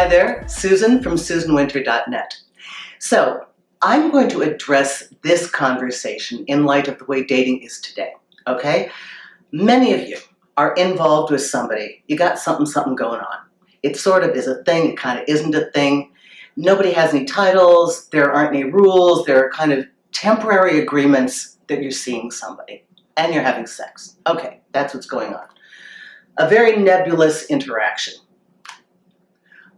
Hi there, Susan from SusanWinter.net. So, I'm going to address this conversation in light of the way dating is today, okay? Many of you are involved with somebody, you got something, something going on. It sort of is a thing, it kind of isn't a thing. Nobody has any titles, there aren't any rules, there are kind of temporary agreements that you're seeing somebody and you're having sex. Okay, that's what's going on. A very nebulous interaction.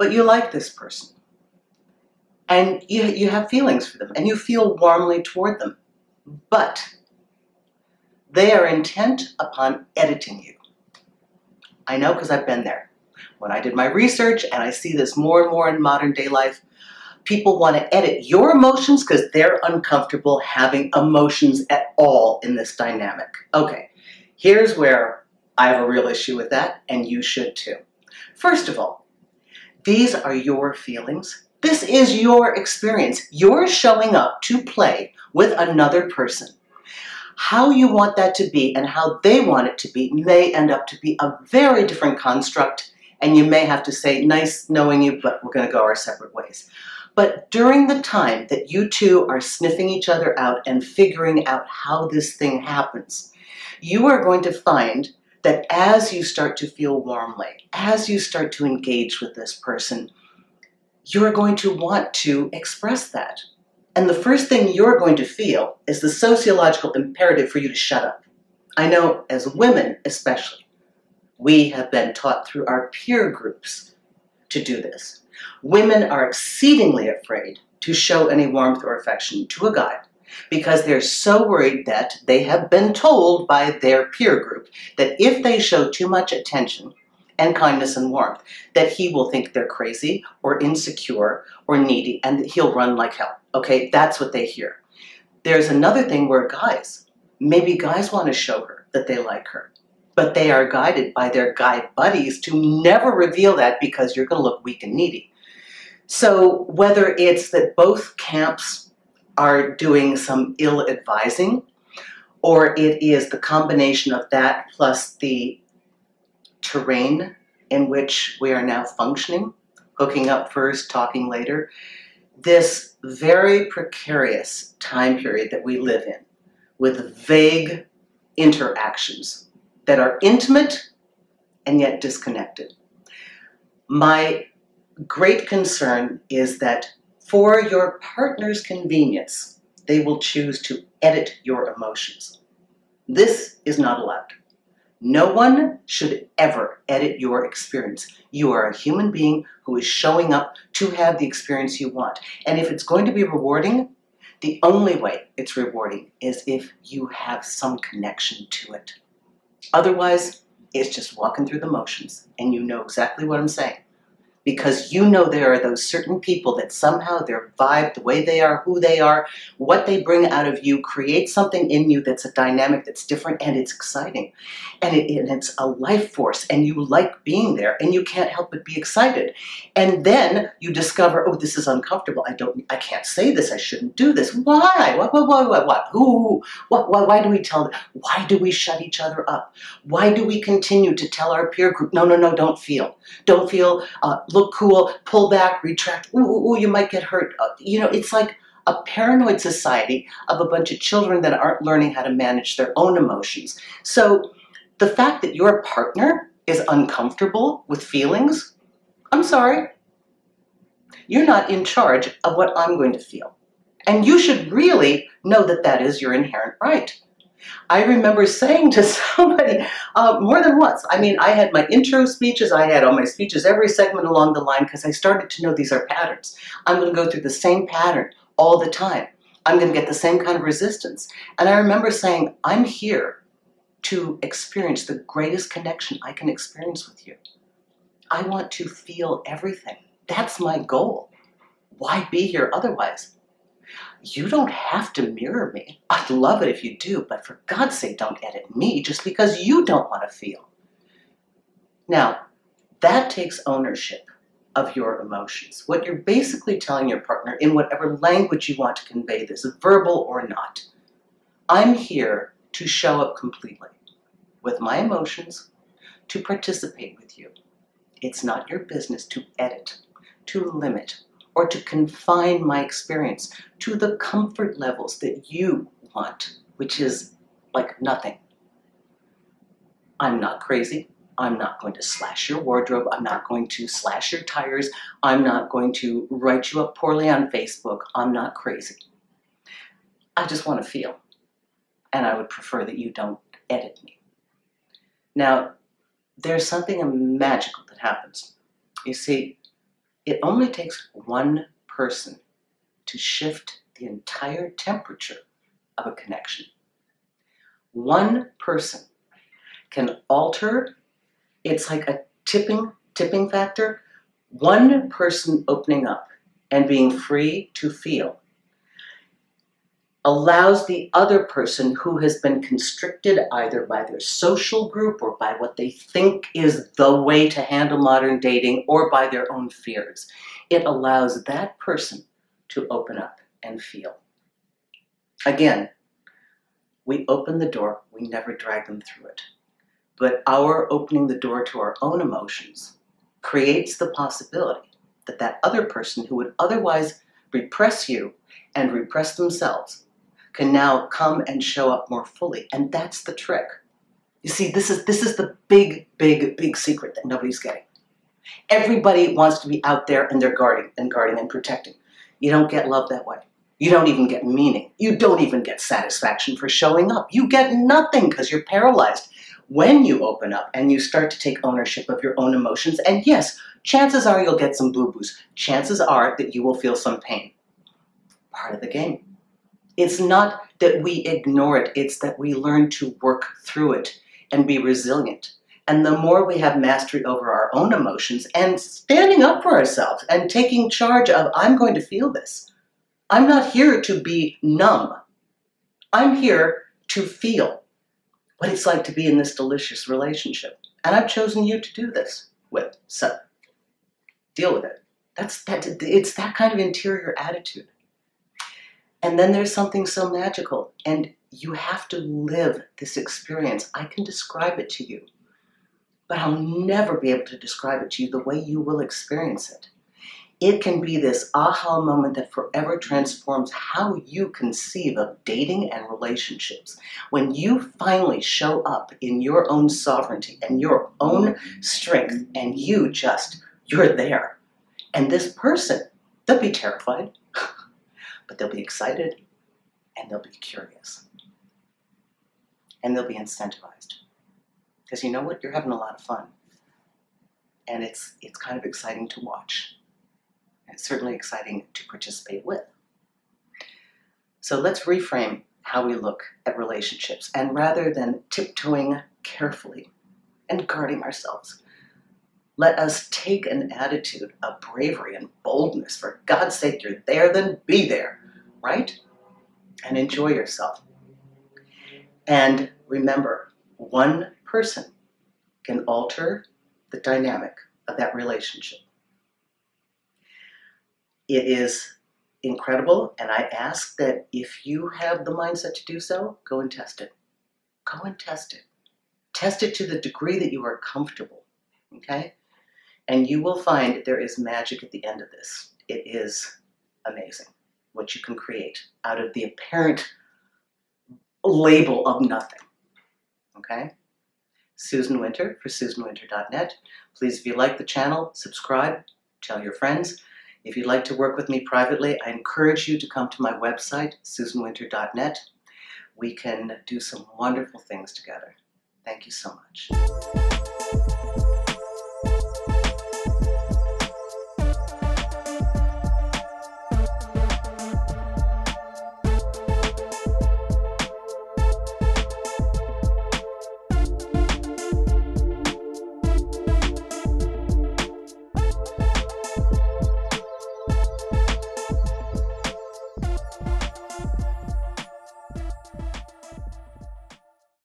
But you like this person and you, you have feelings for them and you feel warmly toward them. But they are intent upon editing you. I know because I've been there. When I did my research, and I see this more and more in modern day life, people want to edit your emotions because they're uncomfortable having emotions at all in this dynamic. Okay, here's where I have a real issue with that, and you should too. First of all, these are your feelings. This is your experience. You're showing up to play with another person. How you want that to be and how they want it to be may end up to be a very different construct, and you may have to say, nice knowing you, but we're going to go our separate ways. But during the time that you two are sniffing each other out and figuring out how this thing happens, you are going to find that as you start to feel warmly, as you start to engage with this person, you're going to want to express that. And the first thing you're going to feel is the sociological imperative for you to shut up. I know as women, especially, we have been taught through our peer groups to do this. Women are exceedingly afraid to show any warmth or affection to a guy because they're so worried that they have been told by their peer group that if they show too much attention, and kindness and warmth, that he will think they're crazy or insecure or needy and that he'll run like hell. Okay, that's what they hear. There's another thing where guys, maybe guys want to show her that they like her, but they are guided by their guy buddies to never reveal that because you're going to look weak and needy. So whether it's that both camps are doing some ill advising, or it is the combination of that plus the terrain in which we are now functioning, hooking up first, talking later, this very precarious time period that we live in with vague interactions that are intimate and yet disconnected. My great concern is that for your partner's convenience, they will choose to edit your emotions. This is not allowed. No one should ever edit your experience. You are a human being who is showing up to have the experience you want. And if it's going to be rewarding, the only way it's rewarding is if you have some connection to it. Otherwise, it's just walking through the motions, and you know exactly what I'm saying because you know there are those certain people that somehow their vibe, the way they are, who they are, what they bring out of you creates something in you that's a dynamic that's different and it's exciting. And, it, and it's a life force and you like being there and you can't help but be excited. And then you discover, oh, this is uncomfortable. I don't, I can't say this. I shouldn't do this. Why? Why, why, what, what, what? Who? What, why, why do we tell? Why do we shut each other up? Why do we continue to tell our peer group, no, no, no, don't feel. Don't feel, uh, look cool, pull back, retract, ooh, ooh, ooh, you might get hurt. Uh, you know, it's like a paranoid society of a bunch of children that aren't learning how to manage their own emotions. So the fact that your partner is uncomfortable with feelings, I'm sorry, you're not in charge of what I'm going to feel. And you should really know that that is your inherent right. I remember saying to somebody uh, more than once, I mean, I had my intro speeches, I had all my speeches, every segment along the line, because I started to know these are patterns. I'm going to go through the same pattern all the time. I'm going to get the same kind of resistance. And I remember saying, I'm here to experience the greatest connection I can experience with you. I want to feel everything. That's my goal. Why be here otherwise? You don't have to mirror me. I'd love it if you do, but for God's sake, don't edit me just because you don't want to feel. Now, that takes ownership of your emotions. What you're basically telling your partner in whatever language you want to convey this, verbal or not. I'm here to show up completely with my emotions, to participate with you. It's not your business to edit. to limit or to confine my experience to the comfort levels that you want, which is like nothing. I'm not crazy. I'm not going to slash your wardrobe. I'm not going to slash your tires. I'm not going to write you up poorly on Facebook. I'm not crazy. I just want to feel. And I would prefer that you don't edit me. Now, there's something magical that happens. You see, it only takes one person to shift the entire temperature of a connection. One person can alter, it's like a tipping, tipping factor. One person opening up and being free to feel allows the other person who has been constricted either by their social group or by what they think is the way to handle modern dating or by their own fears. It allows that person to open up and feel. Again, we open the door, we never drag them through it. But our opening the door to our own emotions creates the possibility that that other person who would otherwise repress you and repress themselves can now come and show up more fully. And that's the trick. You see, this is this is the big, big, big secret that nobody's getting. Everybody wants to be out there and they're guarding and guarding and protecting. You don't get love that way. You don't even get meaning. You don't even get satisfaction for showing up. You get nothing because you're paralyzed. When you open up and you start to take ownership of your own emotions, and yes, chances are you'll get some boo boos. Chances are that you will feel some pain. Part of the game. It's not that we ignore it, it's that we learn to work through it and be resilient. And the more we have mastery over our own emotions and standing up for ourselves and taking charge of, I'm going to feel this. I'm not here to be numb. I'm here to feel what it's like to be in this delicious relationship. And I've chosen you to do this with. So deal with it. That's that it's that kind of interior attitude. And then there's something so magical, and you have to live this experience. I can describe it to you, but I'll never be able to describe it to you the way you will experience it. It can be this aha moment that forever transforms how you conceive of dating and relationships. When you finally show up in your own sovereignty and your own strength, and you just, you're there. And this person, they'll be terrified but they'll be excited and they'll be curious. And they'll be incentivized. Because you know what? You're having a lot of fun. And it's, it's kind of exciting to watch. And it's certainly exciting to participate with. So let's reframe how we look at relationships. And rather than tiptoeing carefully and guarding ourselves, let us take an attitude of bravery and boldness. For God's sake, you're there, then be there right? And enjoy yourself. And remember, one person can alter the dynamic of that relationship. It is incredible, and I ask that if you have the mindset to do so, go and test it. Go and test it. Test it to the degree that you are comfortable, okay? And you will find there is magic at the end of this. It is amazing what you can create out of the apparent label of nothing. Okay? Susan Winter for SusanWinter.net. Please, if you like the channel, subscribe, tell your friends. If you'd like to work with me privately, I encourage you to come to my website, SusanWinter.net. We can do some wonderful things together. Thank you so much.